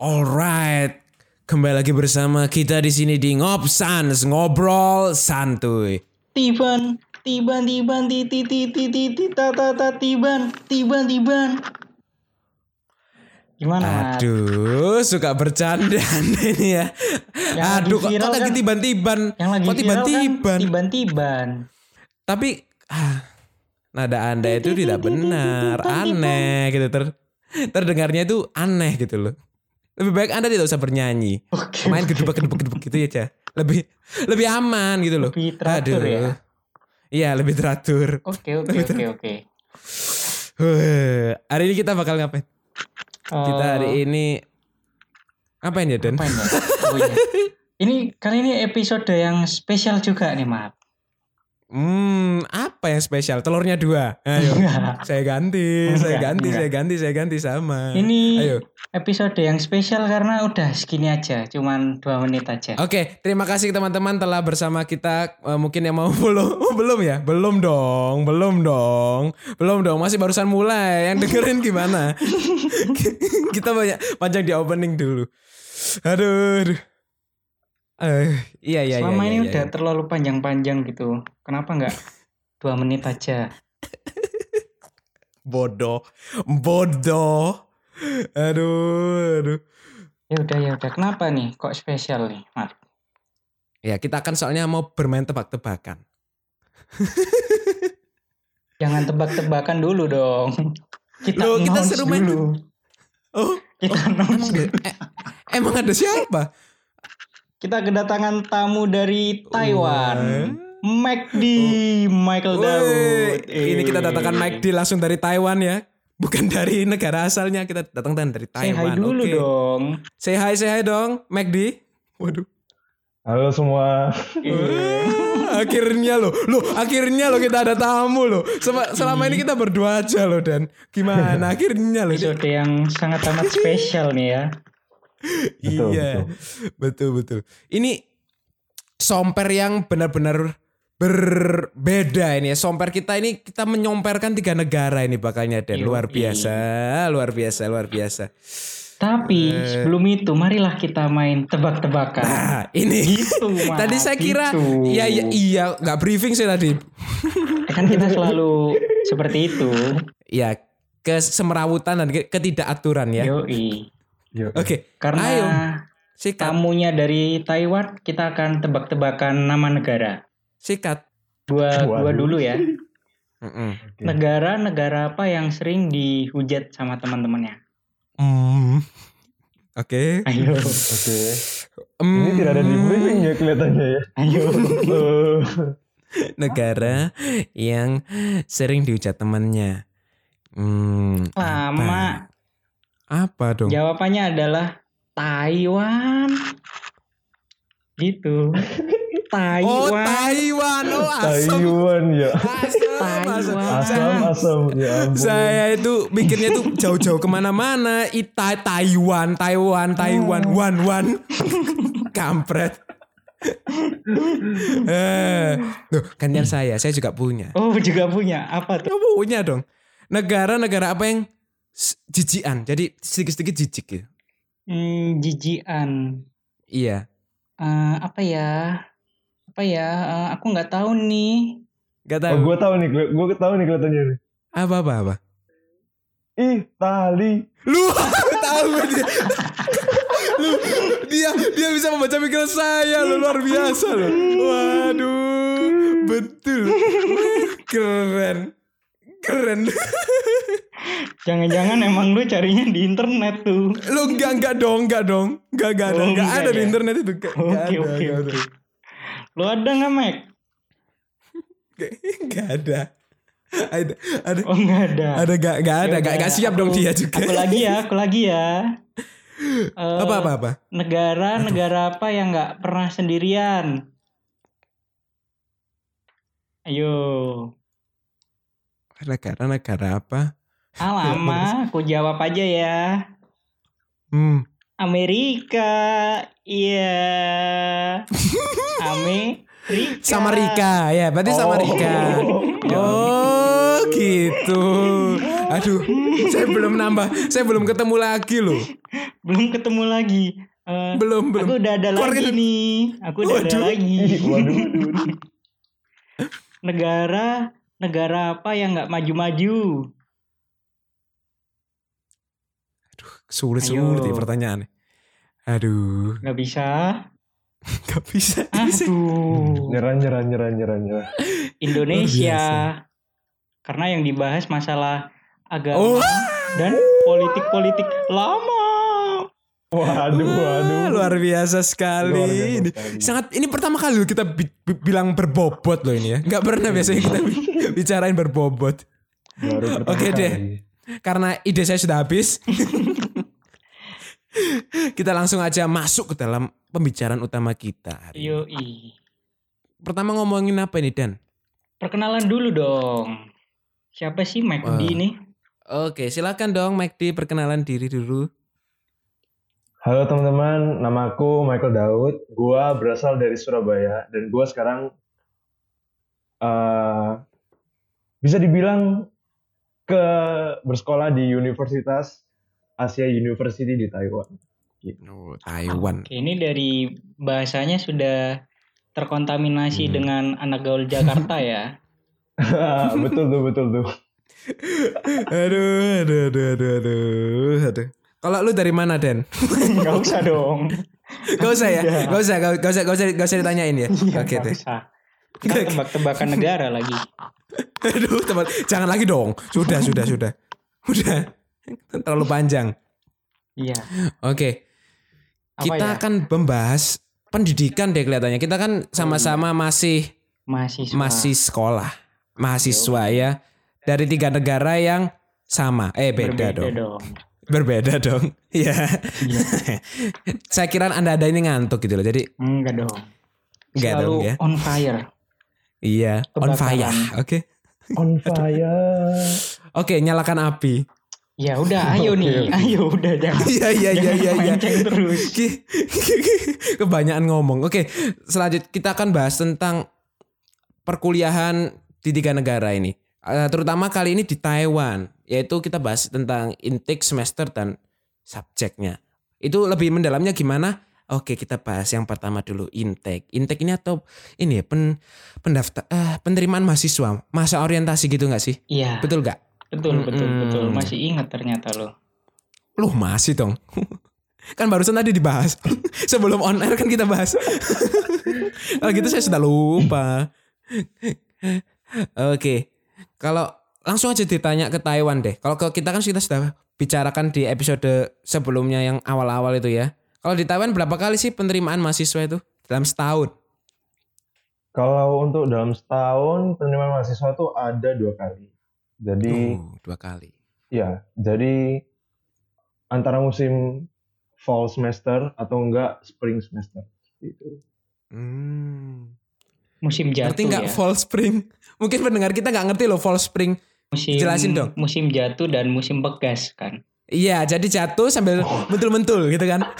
Alright, kembali lagi bersama kita di sini di Ngopsans ngobrol santuy. Tiban, tiban, tiban, ti ti ti ti ti ti ta ta ta tiban, tiban, tiban. Gimana? Aduh, suka bercanda ini ya. Yang Aduh, kok, kok lagi kan- tiban-tiban? Yang lagi kok viral tiban-tiban? kan tiban-tiban. Tapi ah, nada anda itu tidak benar, aneh gitu ter terdengarnya itu aneh gitu loh. Lebih baik anda tidak usah bernyanyi, Oke. main gedebak gedebak gedebak gitu ya Ca. Lebih lebih aman gitu loh. Lebih teratur ya. Iya lebih teratur. Oke, oke, oke, oke. Hari ini kita bakal ngapain? Kita Eh, hari ini ngapain ya Dan? Ngapain ya? Oh, iya. Ini kali ini episode yang spesial juga nih, Mat. Hmm, apa yang spesial? Telurnya dua. Ayo, saya ganti, saya Enggak, ganti, enggak. saya ganti, saya ganti sama. Ini Ayo. episode yang spesial karena udah segini aja, cuman dua menit aja. Oke, terima kasih teman-teman telah bersama kita. Eh, mungkin yang mau belum, oh, belum ya? Belum dong, belum dong, belum dong. Masih barusan mulai. Yang dengerin gimana? kita banyak panjang di opening dulu. Aduh, aduh. Eh, iya iya. Selama iya, ini iya, udah iya. terlalu panjang-panjang gitu. Kenapa nggak dua menit aja? bodoh, bodoh. Aduh, aduh. Ya udah ya udah. Kenapa nih? Kok spesial nih, Mat? Ya kita kan soalnya mau bermain tebak-tebakan. Jangan tebak-tebakan dulu dong. Kita Loh, kita seru main dulu. Oh, Kita announce. emang ada, eh, emang ada siapa? Kita kedatangan tamu dari Taiwan. McD, Michael Woi, Daud. Ini kita datangkan Mike D langsung dari Taiwan ya. Bukan dari negara asalnya, kita datangkan dari Say Taiwan. hi dulu Oke. dong. Say hi, say hi dong, Mike D. Waduh. Halo semua. Akhirnya loh, loh akhirnya loh kita ada tamu loh. Sel- selama ini kita berdua aja loh dan gimana akhirnya loh. Episode yang sangat amat spesial nih ya. Betul, iya, betul betul. Ini somper yang benar-benar berbeda ini ya. Somper kita ini kita menyomperkan tiga negara ini bakalnya dan luar biasa, luar biasa, luar biasa. Tapi Eh. sebelum itu marilah kita main tebak-tebakan. Nah, ini Gitu, tadi saya kira gitu. iya iya iya nggak briefing sih tadi. Ya kan kita selalu seperti itu. Ya kesemerawutan dan ke- ketidakaturan ya. Yoi. Yuk. Oke, Karena ayo sikat, tamunya dari Taiwan, kita akan tebak-tebakan nama negara. sikat. Dua, Waduh. dua dulu ya. Negara-negara apa yang sering dihujat sama teman-temannya? Mm. Oke. Ayo, Oke. Mm. Ini tidak ada di briefing ya kelihatannya ya. ayo. Negara yang sering dihujat temannya. Hmm, Lama. apa dong? Jawabannya adalah Taiwan. Gitu. Oh Taiwan. Taiwan, oh asam, Taiwan ya. asam, asam. Taiwan. Asam asam ya ampun. Saya itu mikirnya tuh jauh-jauh ke mana-mana. Ita Taiwan, Taiwan, Taiwan, one one. Kampret. eh, tuh gantian saya, saya juga punya. Oh, juga punya. Apa tuh? Oh, punya dong. Negara-negara apa yang jijian, jadi sedikit-sedikit jijik gitu. Hmm, jijian. Iya. Eh, apa ya? Apa ya? Eh, aku nggak tahu nih. Gak Oh, tahu. gue tahu nih, gue tahu nih kelihatannya nih. Apa apa apa. Ih, tali. Lu tahu dia. Lu dia dia bisa membaca pikiran saya lu luar biasa lu. Waduh, betul. Keren. Keren. Jangan-jangan emang lu carinya di internet tuh. Lu enggak enggak dong, enggak dong. Enggak enggak ada, Oh, enggak enggak ada di ya? internet itu. Enggak Oke, ada, oke, enggak ada. oke. Lu ada nggak, Mek? Enggak ada. Ada ada Oh, nggak ada. ada enggak enggak ada, enggak enggak siap dong dia juga. Aku lagi ya, aku lagi ya. Eh, Apa apa apa? Negara, negara apa yang nggak pernah sendirian? Ayo. Negara-negara apa? Ah, lama, aku jawab aja ya. Hmm. Amerika. Iya. Amerika. Sama Rika ya, berarti sama Oh. Rika. Oh, gitu. Aduh, saya belum nambah, saya belum ketemu lagi loh. belum ketemu lagi. Eh, Belum, belum. aku udah ada lagi Keluarga- nih. Aku udah ada Waduh. lagi. Ih, waduh, waduh, waduh. negara negara apa yang nggak maju-maju? Sulit-sulit Ayo. ya pertanyaannya. Aduh, Nggak bisa. gak bisa. bisa. Aduh. Nyerah, nyerah, nyerah, nyerah, nyerah. Indonesia. Karena yang dibahas masalah agama Oh. dan politik-politik lama. Waduh, waduh. Luar biasa sekali. Luar biasa Ini sekali. sangat ini pertama kali loh kita bi- bi- bilang berbobot loh ini ya. Nggak pernah biasanya kita bi- bicarain berbobot. Oke deh. Karena ide saya sudah habis. kita langsung aja masuk ke dalam pembicaraan utama kita. hari ini. Yoi. Pertama ngomongin apa ini Dan? Perkenalan dulu dong. Siapa sih Mike Wah. D ini? Oke, silakan dong Mike D perkenalan diri dulu. Halo teman-teman, nama aku Michael Daud. Gua berasal dari Surabaya dan gua sekarang eh bisa dibilang ke bersekolah di Universitas Asia University di Taiwan. Oh, Taiwan. Oke, ini dari bahasanya sudah terkontaminasi Hmm. dengan anak gaul Jakarta ya. betul tuh, betul tuh. aduh, aduh, aduh, aduh, aduh, aduh. Kalau lu dari mana, Den? Gak usah dong. Gak usah ya? Iya. Gak usah, gak, gak usah, gak usah, gak usah ditanyain ya? Oke Gak deh. usah. Kita tebak-tebakan negara lagi. Aduh, teman, jangan lagi dong. Sudah, sudah, sudah. Udah. Terlalu panjang. Iya. Oke. Apa Kita ya? akan membahas pendidikan deh kelihatannya. Kita kan sama-sama masih Mahasiswa. masih sekolah. Mahasiswa ya. Dari tiga negara yang sama. Eh, beda, Berbeda dong. dong. Berbeda dong. Iya. Iya. Saya kira Anda-Anda ini ngantuk gitu loh. Jadi Enggak dong. Enggak Selalu dong ya. on fire. iya, on Kebakaran. fire. Oke. On fire. Oke, nyalakan api. Ya udah, ayo Oke, nih, oke. ayo udah jangan. Iya, iya, iya, iya, iya. terus. Kebanyakan ngomong. Oke, selanjutnya kita akan bahas tentang perkuliahan di tiga negara ini. Eh, terutama kali ini di Taiwan, yaitu kita bahas tentang intake semester dan subjeknya. Itu lebih mendalamnya gimana? Oke, kita bahas yang pertama dulu intake. Intake ini atau ini ya pen, pendaftar eh, penerimaan mahasiswa, masa orientasi gitu nggak sih? Iya, Betul nggak? Betul, betul, Mm-mm. betul. Masih ingat ternyata lo. Loh masih dong. kan barusan tadi dibahas. Sebelum on air kan kita bahas. Kalau gitu saya sudah lupa. Oke. Kalau langsung aja ditanya ke Taiwan deh. Kalau ke kita kan kita sudah bicarakan di episode sebelumnya yang awal-awal itu ya. Kalau di Taiwan berapa kali sih penerimaan mahasiswa itu dalam setahun? Kalau untuk dalam setahun penerimaan mahasiswa tuh ada dua kali. Jadi Oh, dua kali. ya, jadi antara musim fall semester atau enggak spring semester. Gitu. Hmm. Musim jatuh Ngerti nggak ya. fall spring? Mungkin pendengar kita nggak ngerti loh fall spring. Musim jelasin dong. Musim jatuh dan musim begas kan. Iya, jadi jatuh sambil mentul-mentul gitu kan.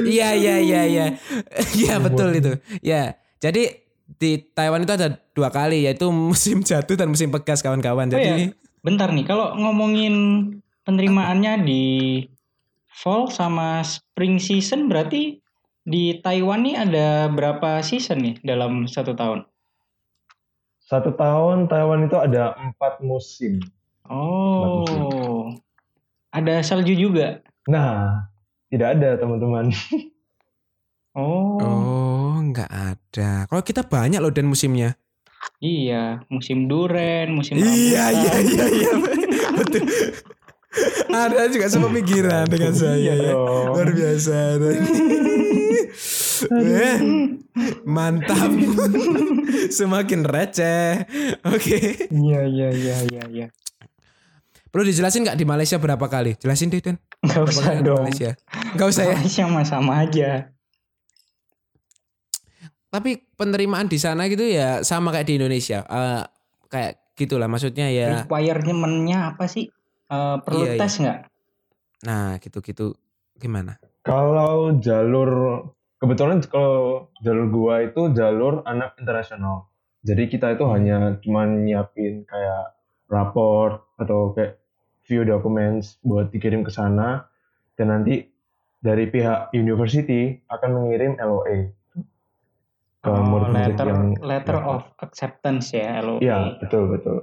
Iya, iya, iya, iya. Iya, betul itu. Ya. Jadi di Taiwan itu ada dua kali yaitu musim jatuh dan musim pegas kawan-kawan. Oh Jadi ya, bentar nih. Kalau ngomongin penerimaannya di fall sama spring season berarti di Taiwan nih ada berapa season nih dalam satu tahun? Satu tahun Taiwan itu ada empat musim. Oh, ada salju juga. Nah, tidak ada teman-teman. Oh, Oh, nggak ada. Kalau kita banyak loh dan musimnya. iya, musim duren, musim Iya, iya, rambutan. iya, iya. Betul. Ada juga sepemikiran dengan saya Iya ya. Luar biasa. Eh, Mantap. Semakin receh. Oke. Iya, iya, iya, iya, iya. Perlu dijelasin nggak di Malaysia berapa kali? Jelasin deh, Den. Gak usah dong. Malaysia? Gak usah ya. Malaysia mah sama aja. Tapi penerimaan di sana gitu ya sama kayak di Indonesia. Eh, kayak gitulah maksudnya ya. Requirement-nya apa sih? Eh, perlu Iya, iya. tes nggak? Nah, gitu-gitu gimana? Kalau jalur kebetulan kalau jalur gua itu jalur anak internasional. Jadi kita itu hanya cuman nyiapin kayak rapor atau kayak view documents buat dikirim ke sana dan nanti dari pihak university akan mengirim LOA ke Oh, letter yang letter dapat. of acceptance ya LOA. Iya, betul betul.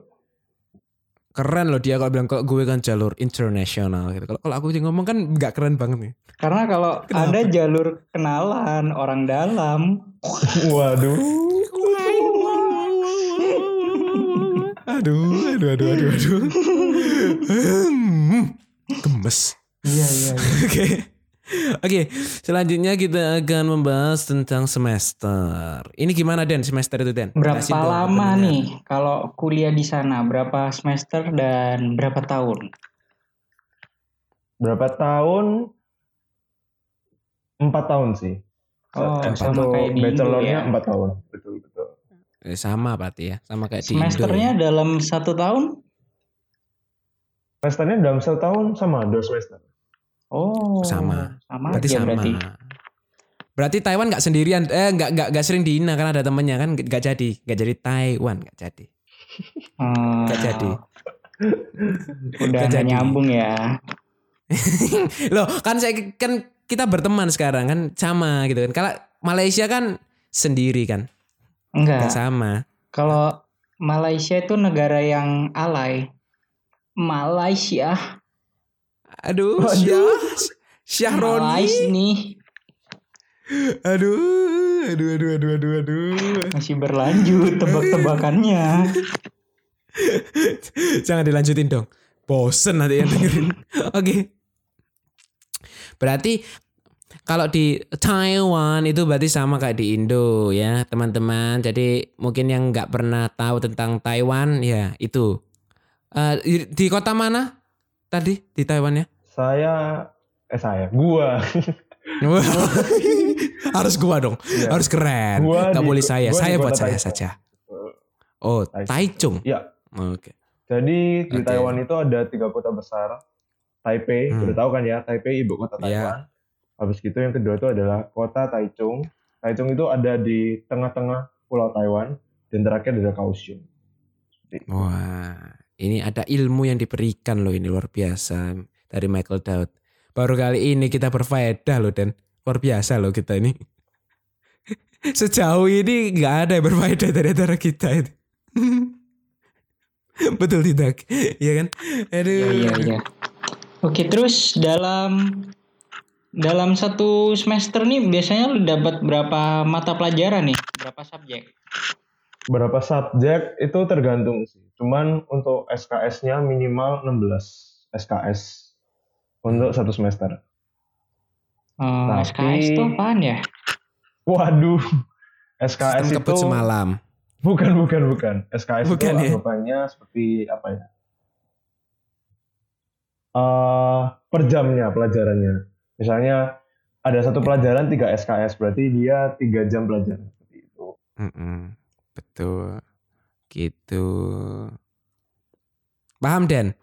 Keren loh dia kalau bilang kalau gue kan jalur internasional gitu. Kalau kalau aku sih ngomong kan nggak keren banget nih. Karena kalau Kenapa? ada jalur kenalan orang dalam, Waduh. aduh, aduh, aduh, aduh, aduh. Hmm, Gemes. iya iya. Oke. Oke, selanjutnya kita akan membahas tentang semester. Ini gimana Den semester itu Den? Berapa dong ke lama pendengar. nih kalau kuliah di sana? Berapa semester dan berapa tahun? Berapa tahun? Empat tahun sih. Oh, sama kayak di Indo bachelornya ya. empat tahun. Betul betul. Eh, sama berarti ya, sama kayak di Indo Semesternya ya. dalam satu tahun? Semesternya dalam satu tahun sama dua semester. Oh, Sama. Sama Berarti sama. berarti. Berarti Taiwan nggak sendirian, eh nggak nggak nggak sering di Ina kan ada temennya kan nggak jadi, nggak jadi Taiwan nggak jadi, Hmm, nggak jadi. Udah nggak jadi. nyambung ya. Loh kan saya kan kita berteman sekarang kan sama gitu kan. Kalau Malaysia kan sendiri kan, nggak Enggak. sama. Kalau Malaysia itu negara yang alay. Malaysia. Aduh. Syah, Syahroni. Malaysia nih Aduh, aduh, aduh, aduh, aduh, aduh. masih berlanjut tebak-tebakannya. Jangan dilanjutin dong. Bosen nanti yang dengerin. Oke. Berarti kalau di Taiwan itu berarti sama kayak di Indo ya teman-teman. Jadi mungkin yang nggak pernah tahu tentang Taiwan ya itu. Di, di kota mana tadi di Taiwan ya? Saya eh saya gua Harus gua dong. Iya. Harus keren. Gua Gak di- boleh saya. Saya buat saya Taichung. saja. Oh, Taichung. Taichung. Ya. Oke. Jadi di Oke. Taiwan itu ada tiga kota besar. Taipei, Hmm. udah tahu kan ya, Taipei ibu kota Iya. Taiwan. Habis gitu yang kedua itu adalah kota Taichung. Taichung itu ada di tengah-tengah pulau Taiwan dan terakhir adalah Kaohsiung. Wah, ini ada ilmu yang diberikan loh ini luar biasa dari Michael Daud. Baru kali ini kita berfaedah loh dan luar biasa loh kita ini. Sejauh ini nggak ada yang berfaedah dari antara kita itu. Betul tidak? Iya kan? Iya iya iya. Oke terus dalam dalam satu semester nih biasanya lu dapat berapa mata pelajaran nih? Berapa subjek? Berapa subjek itu tergantung sih. Cuman untuk SKS-nya minimal 16 SKS untuk satu semester. Hmm, Tapi- SKS itu apaan ya? Waduh. SKS Sistem itu semalam. bukan bukan bukan. SKS Bukan itu ya? anggapannya seperti apa ya? Eh per jamnya pelajarannya. Misalnya ada satu pelajaran 3 SKS berarti dia 3 jam pelajaran seperti itu. Mm-mm. Betul. Gitu. Paham Den?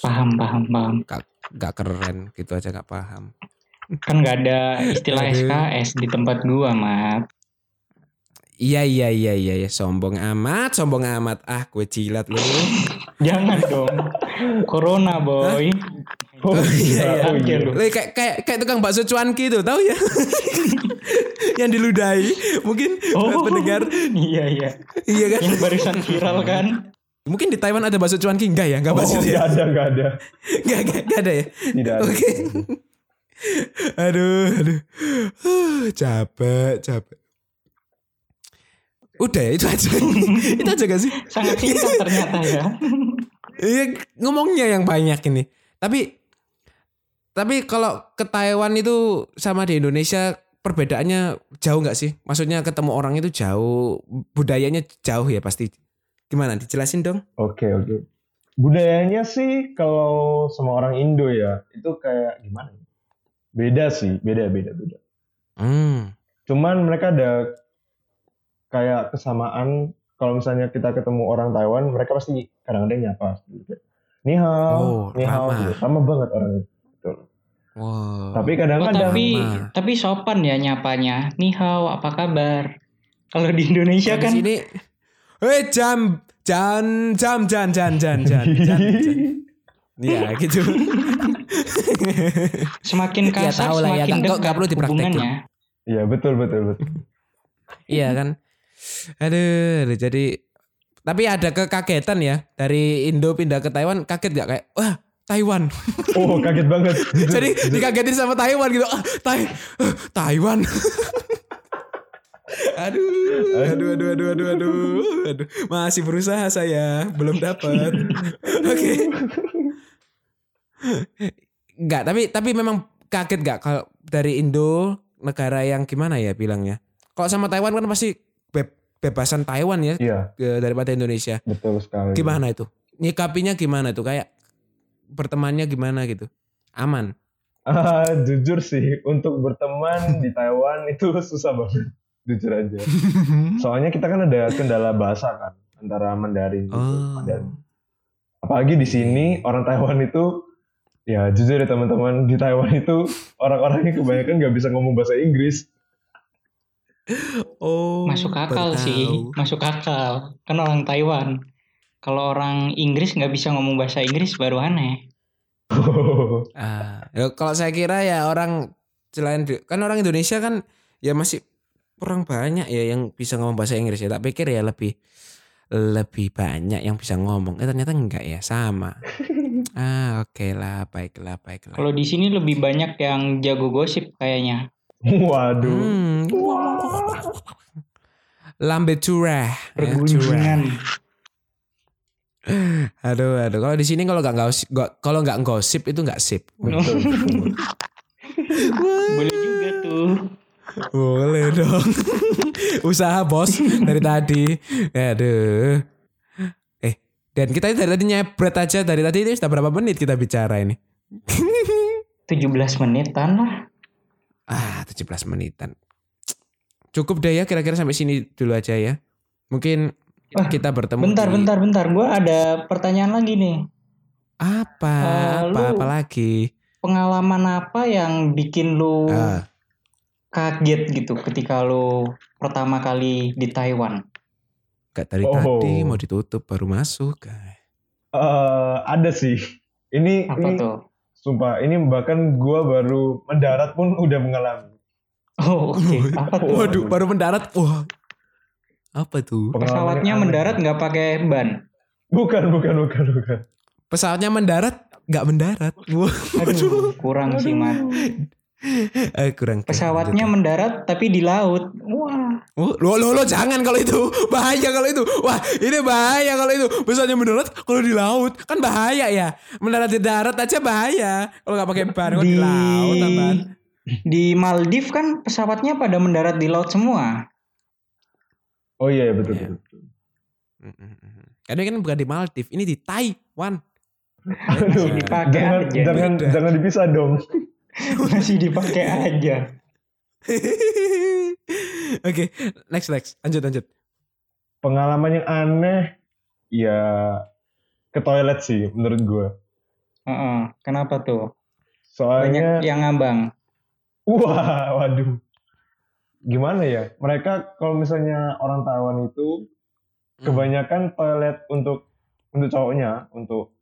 Paham paham paham. Gak keren gitu aja gak paham. Kan nggak ada istilah. SKS di tempat gua mat. Iya iya iya iya iya sombong amat sombong amat ah gue jilat lu. Jangan dong. Corona boy. Oh, iya, oh iya. iya. Lah, kayak kayak kayak tukang bakso cuanki itu tahu ya? yang diludahi mungkin Oh pendengar Iya iya. iya kan? Yang barusan viral kan? Mungkin di Taiwan ada bakso cuanki enggak ya? Enggak Oh, bakso nggak ya? ada, nggak ada. Enggak enggak enggak ada ya? Tidak ada. Oke. aduh aduh. Huh, capek capek. Udah ya itu aja. itu aja gak sih? Sangat singkat ternyata ya. Iya ngomongnya yang banyak ini. Tapi tapi kalau ke Taiwan itu sama di Indonesia perbedaannya jauh nggak sih? Maksudnya ketemu orang itu jauh, budayanya jauh ya pasti. Gimana? Dijelasin dong. Oke, oke. Budayanya sih kalau sama orang Indo ya, itu kayak gimana? ya? Beda sih, beda, beda, beda. Hmm. Cuman mereka ada kayak kesamaan kalau misalnya kita ketemu orang Taiwan, mereka pasti kadang-kadang nyapa. Gitu. Ni hao, Oh, ni hao, ramah. gitu. sama banget orangnya. Betul. Wow. Tapi kadang-kadang. Oh, tapi tapi sopan ya nyapanya. Nihau, apa kabar? Kalau di Indonesia Dari kan. Sini. Hei eh, jam jam jam jam jam jam jam. jam, jam. ya gitu. semakin iya, kasar, ya, tahu lah, ya, semakin ya, dekat gak perlu hubungannya. Iya betul betul betul. Iya kan. Aduh, aduh, jadi tapi ada kekagetan ya dari Indo pindah ke Taiwan kaget gak kayak wah Taiwan. Oh kaget banget. jadi dikagetin sama Taiwan gitu. Ah, Tai ah, Taiwan. aduh, aduh, aduh, aduh, aduh, aduh, aduh. Masih berusaha saya, belum dapat. Oke. Enggak, tapi tapi memang kaget gak kalau dari Indo negara yang gimana ya bilangnya? Kalau sama Taiwan kan pasti be- bebasan Taiwan ya Iya ke- daripada Indonesia. betul sekali. Gimana itu? Nyikapinya gimana tuh? Kayak bertemannya gimana gitu? Aman. Ah, jujur sih untuk berteman di Taiwan itu susah banget. Jujur aja. Soalnya kita kan ada kendala bahasa kan antara Mandarin gitu. Oh. Dan apalagi di sini orang Taiwan itu ya jujur ya teman-teman di Taiwan itu orang-orangnya kebanyakan nggak bisa ngomong bahasa Inggris. Oh. Masuk akal sih, masuk akal. Kan orang Taiwan. Kalau orang Inggris nggak bisa ngomong bahasa Inggris baru aneh. Ah, ya kalau saya kira ya orang selain kan orang Indonesia kan ya masih kurang banyak ya yang bisa ngomong bahasa Inggris ya. Tak pikir ya lebih lebih banyak yang bisa ngomong. Eh ternyata enggak ya, sama. ah, oke lah, baiklah, baiklah. Kalau di sini lebih banyak yang jago gosip kayaknya. Waduh. Hmm. Lambe curah. ya. Aduh, aduh. Kalau di sini kalau nggak gosip, kalau nggak gosip itu nggak sip. Boleh juga tuh. Boleh dong. Usaha bos dari tadi. Aduh. Eh, dan kita dari tadi nyebret aja dari tadi ini sudah berapa menit kita bicara ini? 17 menitan lah. Ah, 17 menitan. Cukup deh ya kira-kira sampai sini dulu aja ya. Mungkin Wah, kita bertemu Bentar, di- bentar, bentar. Gue ada pertanyaan lagi nih. Apa? Eh, apa lu- apa lagi? Pengalaman apa yang bikin lu Ah, kaget gitu ketika lu pertama kali di Taiwan? Gak dari Oh. tadi mau ditutup baru masuk. Eh, ada sih. Ini Apa ini tuh? sumpah ini bahkan gua baru mendarat pun udah mengalami. Oh, oke. Apa tuh? Waduh, baru mendarat. Wah. Apa tuh? Pesawatnya mendarat nggak pakai ban. Bukan, bukan, bukan, bukan. Pesawatnya mendarat nggak mendarat. Wah. Aduh, kurang sih, Mat. Eh, kurang. Pesawatnya mendarat tapi di laut. Wah. Oh, lo, lo, lo jangan kalau itu bahaya kalau itu. Wah ini bahaya kalau itu. Pesawatnya mendarat kalau di laut kan bahaya ya. Mendarat di darat aja bahaya. Kalau nggak pakai ban kalau di Di- laut tambahan. Di Maldives kan pesawatnya pada mendarat di laut semua. Oh iya, betul, Iya. betul. Karena kan bukan di Maldives, ini di Taiwan. Aduh, dipakai jangan, aja. jangan, Beda. jangan dipisah dong. Masih dipakai aja. Oke, next next, lanjut lanjut. Pengalaman yang aneh, ya ke toilet sih menurut gua. Heeh. Kenapa tuh? Soalnya, Banyak yang ngambang. wah, waduh. Gimana ya? Mereka kalau misalnya orang Taiwan itu Hmm. kebanyakan toilet untuk untuk cowoknya, untuk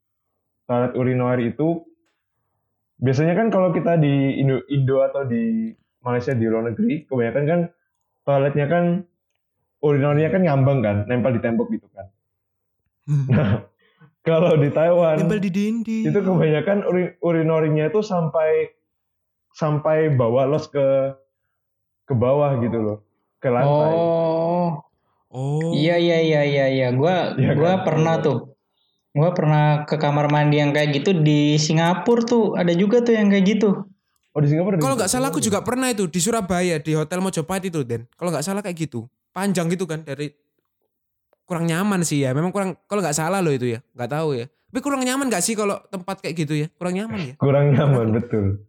toilet urinoir itu biasanya kan kalau kita di Indo, Indo atau di Malaysia di luar negeri, kebanyakan kan toiletnya kan urinoirnya kan ngambang kan, nempel di tembok gitu kan. Nah, kalau di Taiwan Nempel di dinding. itu kebanyakan uri, urinorinya itu sampai sampai bawah los ke ke bawah gitu loh, ke lantai. Oh. Oh. Iya iya iya iya iya. Gua Iya gua kan? pernah tuh. Gua pernah ke kamar mandi yang kayak gitu di Singapura tuh. Ada juga tuh yang kayak gitu. Oh di Singapura. Kalau nggak salah aku juga pernah itu di Surabaya di Hotel Mojopahit itu Den. Kalau nggak salah kayak gitu. Panjang gitu kan dari kurang nyaman sih ya. Memang kurang kalau nggak salah loh itu ya. Nggak tahu ya. Tapi kurang nyaman gak sih kalau tempat kayak gitu ya? Kurang nyaman ya. kurang nyaman betul.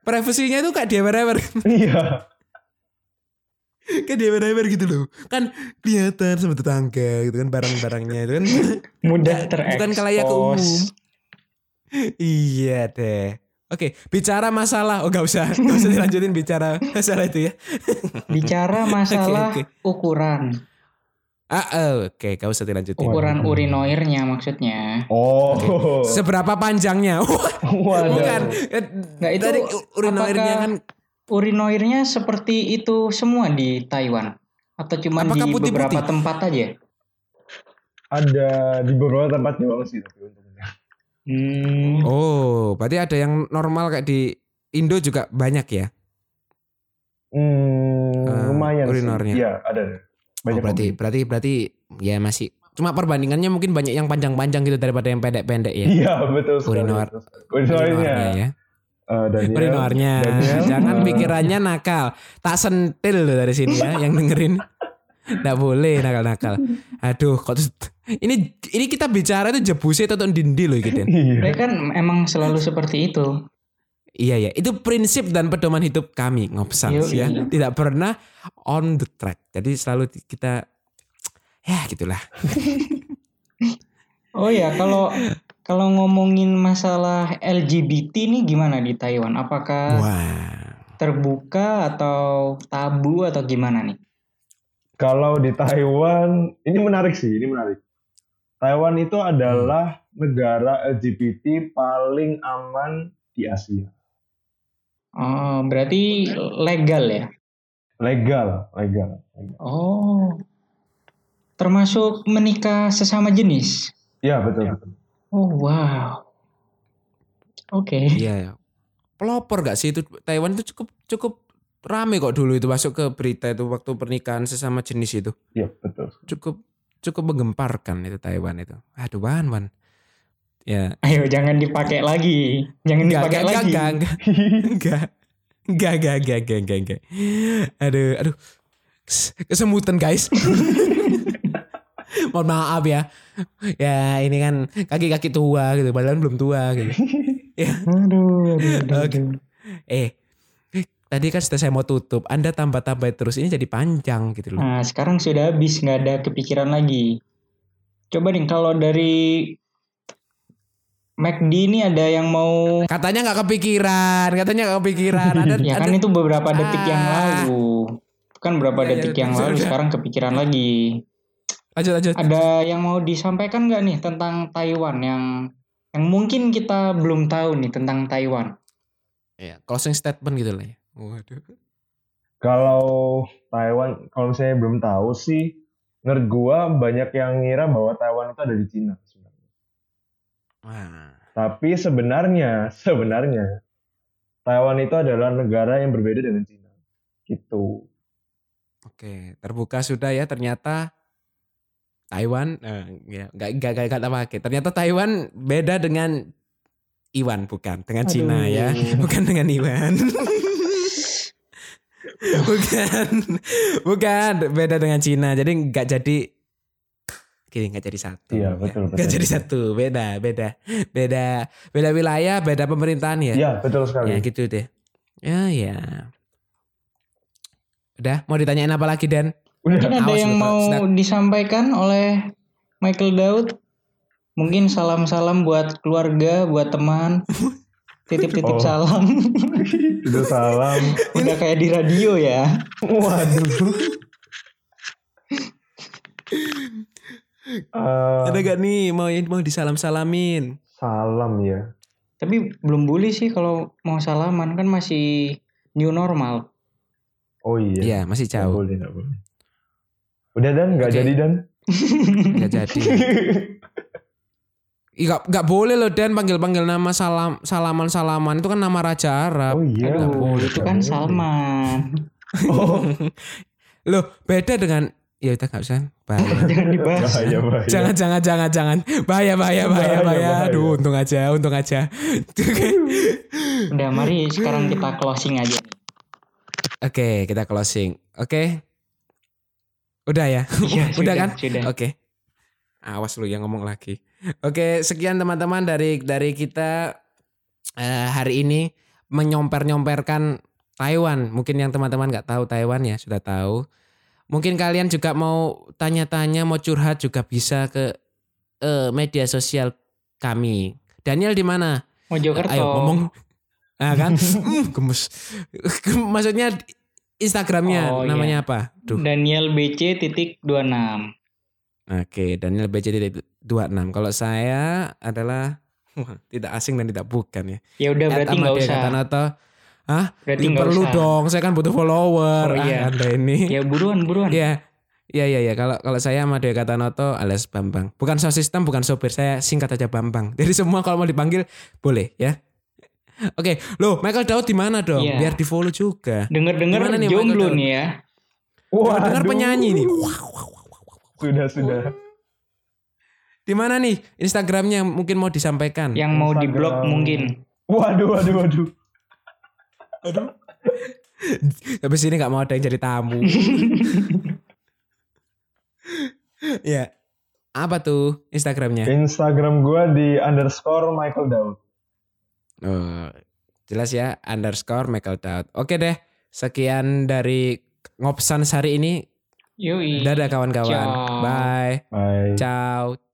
Privasinya itu kayak diewer-ewer. Iya. Kayak diewer-ewer gitu loh. Kan kelihatan sama tetangga gitu kan barang-barangnya itu kan. Mudah terekspos. Bukan kalayak umum. iya deh. Oke, bicara masalah. Oh gak usah. Gak usah dilanjutin bicara masalah itu ya. Bicara masalah Oke, ukuran. Ah, eh, oke, kau usah dilanjutin. Ukuran urinoirnya maksudnya. Oh. Seberapa panjangnya? Waduh. Bukan. Nggak, itu Tadi urinoirnya apakah- kan Urinoirnya seperti itu semua di Taiwan atau cuma di Apakah putih-putih? beberapa tempat aja? Ada di beberapa tempat doang sih tapi untungnya. Hmm. Oh, berarti ada yang normal kayak di Indo juga banyak ya? Hmm, Eh, lumayan urinornya. sih. Iya, ada. ada. Oh, berarti berarti berarti ya masih cuma perbandingannya mungkin banyak yang panjang-panjang gitu daripada yang pendek-pendek ya. Iya, betul sekali. Urinor. Urinornya ya. Eh, Daniel. Urinornya. Daniel. Jangan pikirannya nakal. Tak sentil loh dari sini ya yang dengerin. Nggak boleh nakal-nakal. Aduh, kok ini ini kita bicara itu jebuse atau dindi loh gitu. Iya. Mereka kan emang selalu seperti itu. Iya ya, itu prinsip dan pedoman hidup kami ngopsang Yoi. ya. Tidak pernah on the track. Jadi selalu kita ya gitulah. Oh ya, kalau kalau ngomongin masalah LGBT nih gimana di Taiwan? Apakah Wah. terbuka atau tabu atau gimana nih? Kalau di Taiwan, ini menarik sih, ini menarik. Taiwan itu adalah negara LGBT paling aman di Asia. Oh, berarti legal ya? Legal, legal. legal. Oh. Termasuk menikah sesama jenis. Iya, betul, betul. Oh wow. Oke. Okay. Iya. Ya. Pelopor gak sih itu Taiwan itu cukup cukup rame kok dulu itu masuk ke berita itu waktu pernikahan sesama jenis itu. Iya betul. Cukup cukup menggemparkan itu Taiwan itu. Aduh Wan Wan. Ya. Ayo jangan dipakai lagi. Jangan gak, dipakai gak, lagi. Gak, gak, gak. gak gak gak enggak, enggak. Aduh, aduh. Kesemutan guys. Mohon maaf ya. Ya ini kan kaki-kaki tua gitu, padahal belum tua gitu. ya, Aduh, aduh, aduh, Oke. aduh. eh, tadi kan sudah saya mau tutup, Anda tambah-tambah terus ini jadi panjang gitu loh. Nah, sekarang sudah habis, nggak ada kepikiran lagi. Coba nih, kalau dari McD ini ada yang mau... Katanya nggak kepikiran, katanya nggak kepikiran. Ada, Ya kan ada- itu beberapa detik yang Ah. lalu. Kan beberapa Iya, iya, detik yang sudah. lalu, sekarang kepikiran lagi. Lanjut, lanjut. Ada yang mau disampaikan nggak nih tentang Taiwan yang yang mungkin kita belum tahu nih tentang Taiwan? Ya, closing statement gitu lah ya. Waduh. Kalau Taiwan, kalau misalnya belum tahu sih, menurut gua banyak yang ngira bahwa Taiwan itu ada di Cina. sebenarnya. Wah. Tapi sebenarnya, sebenarnya Taiwan itu adalah negara yang berbeda dengan Cina. Gitu. Oke, terbuka sudah ya ternyata Taiwan eh, ya nggak nggak nggak nggak pakai. Ternyata Taiwan beda dengan Iwan bukan dengan Cina ya, bukan dengan Iwan. bukan, bukan beda dengan Cina. Jadi nggak jadi gini nggak jadi satu. Iya, ya. betul, Nggak betul. jadi satu, beda, beda, beda, beda wilayah, beda pemerintahan ya. Iya, betul sekali. Ya gitu deh. Ya ya. Udah mau ditanyain apa lagi Dan? Udah. Mungkin ada Awas yang mau sedap. disampaikan oleh Michael Daud. Mungkin salam-salam buat keluarga, buat teman. Titip-titip Oh. salam. Itu salam. Udah kayak di radio ya. Waduh. Eh, Ada gak nih mau mau disalam-salamin? salam ya. Tapi belum boleh sih kalau mau salaman kan masih new normal. Oh iya. Iya, masih jauh. boleh, nggak boleh. Udah dan, nggak jadi dan. Gak jadi. Ih, Gak, gak boleh loh Dan panggil-panggil nama salam salaman-salaman itu kan nama raja Arab. Oh iya. Aduh, boleh, itu nggak kan. Salman. Oh, Loh, beda dengan ya kita gak usah bahaya. Jangan dibahas. bahaya, bahaya. jangan jangan jangan jangan. Bahaya bahaya bahaya Bahaya, bahaya. Aduh, untung aja, untung aja. Udah, mari sekarang kita closing aja. Oke, kita closing. Oke. Udah ya? Iya, Udah sudah, kan? Sudah. Oke. Awas lu yang ngomong lagi. Oke, sekian teman-teman dari dari kita eh, hari ini menyomper-nyomperkan Taiwan. Mungkin yang teman-teman nggak tahu Taiwan ya sudah tahu. Mungkin kalian juga mau tanya-tanya, mau curhat juga bisa ke eh, media sosial kami. Daniel di mana? Mojokerto. Ayo ngomong. Nah kan, gemes. Maksudnya Instagramnya Oh, namanya apa? Duh. Daniel BC titik 26. Oke, Daniel BCD 26. Kalau saya adalah wah, tidak asing dan tidak bukan ya. Ya udah berarti nggak usah. Gatanoto. Hah? Berarti Ya, nggak perlu usah. dong. Saya kan butuh follower. Oh, iya. Ah, Anda ini. Ya buruan buruan. Iya. Iya iya iya kalau kalau saya Amadea Gatanoto alias Bambang. Bukan so sistem, bukan sopir. Saya singkat aja Bambang. Jadi semua kalau mau dipanggil boleh ya. Oke, loh Michael Daud di mana dong? Iya. Biar di follow juga. Dengar-dengar Gimana nih, jomblo nih ya. Wah, dengar penyanyi nih. Sudah, sudah. Di mana nih Instagramnya mungkin mau disampaikan? Yang mau di Instagram. blok mungkin. Waduh, waduh, waduh. Habis ini nggak mau ada yang jadi tamu. ya. Apa tuh Instagramnya? Instagram gua di underscore Michael Daud. Oh, jelas ya underscore Michael Daud. Oke deh, sekian dari ngopsan hari ini. Yoi. Dadah kawan-kawan. Ciao. Bye. Bye. Ciao.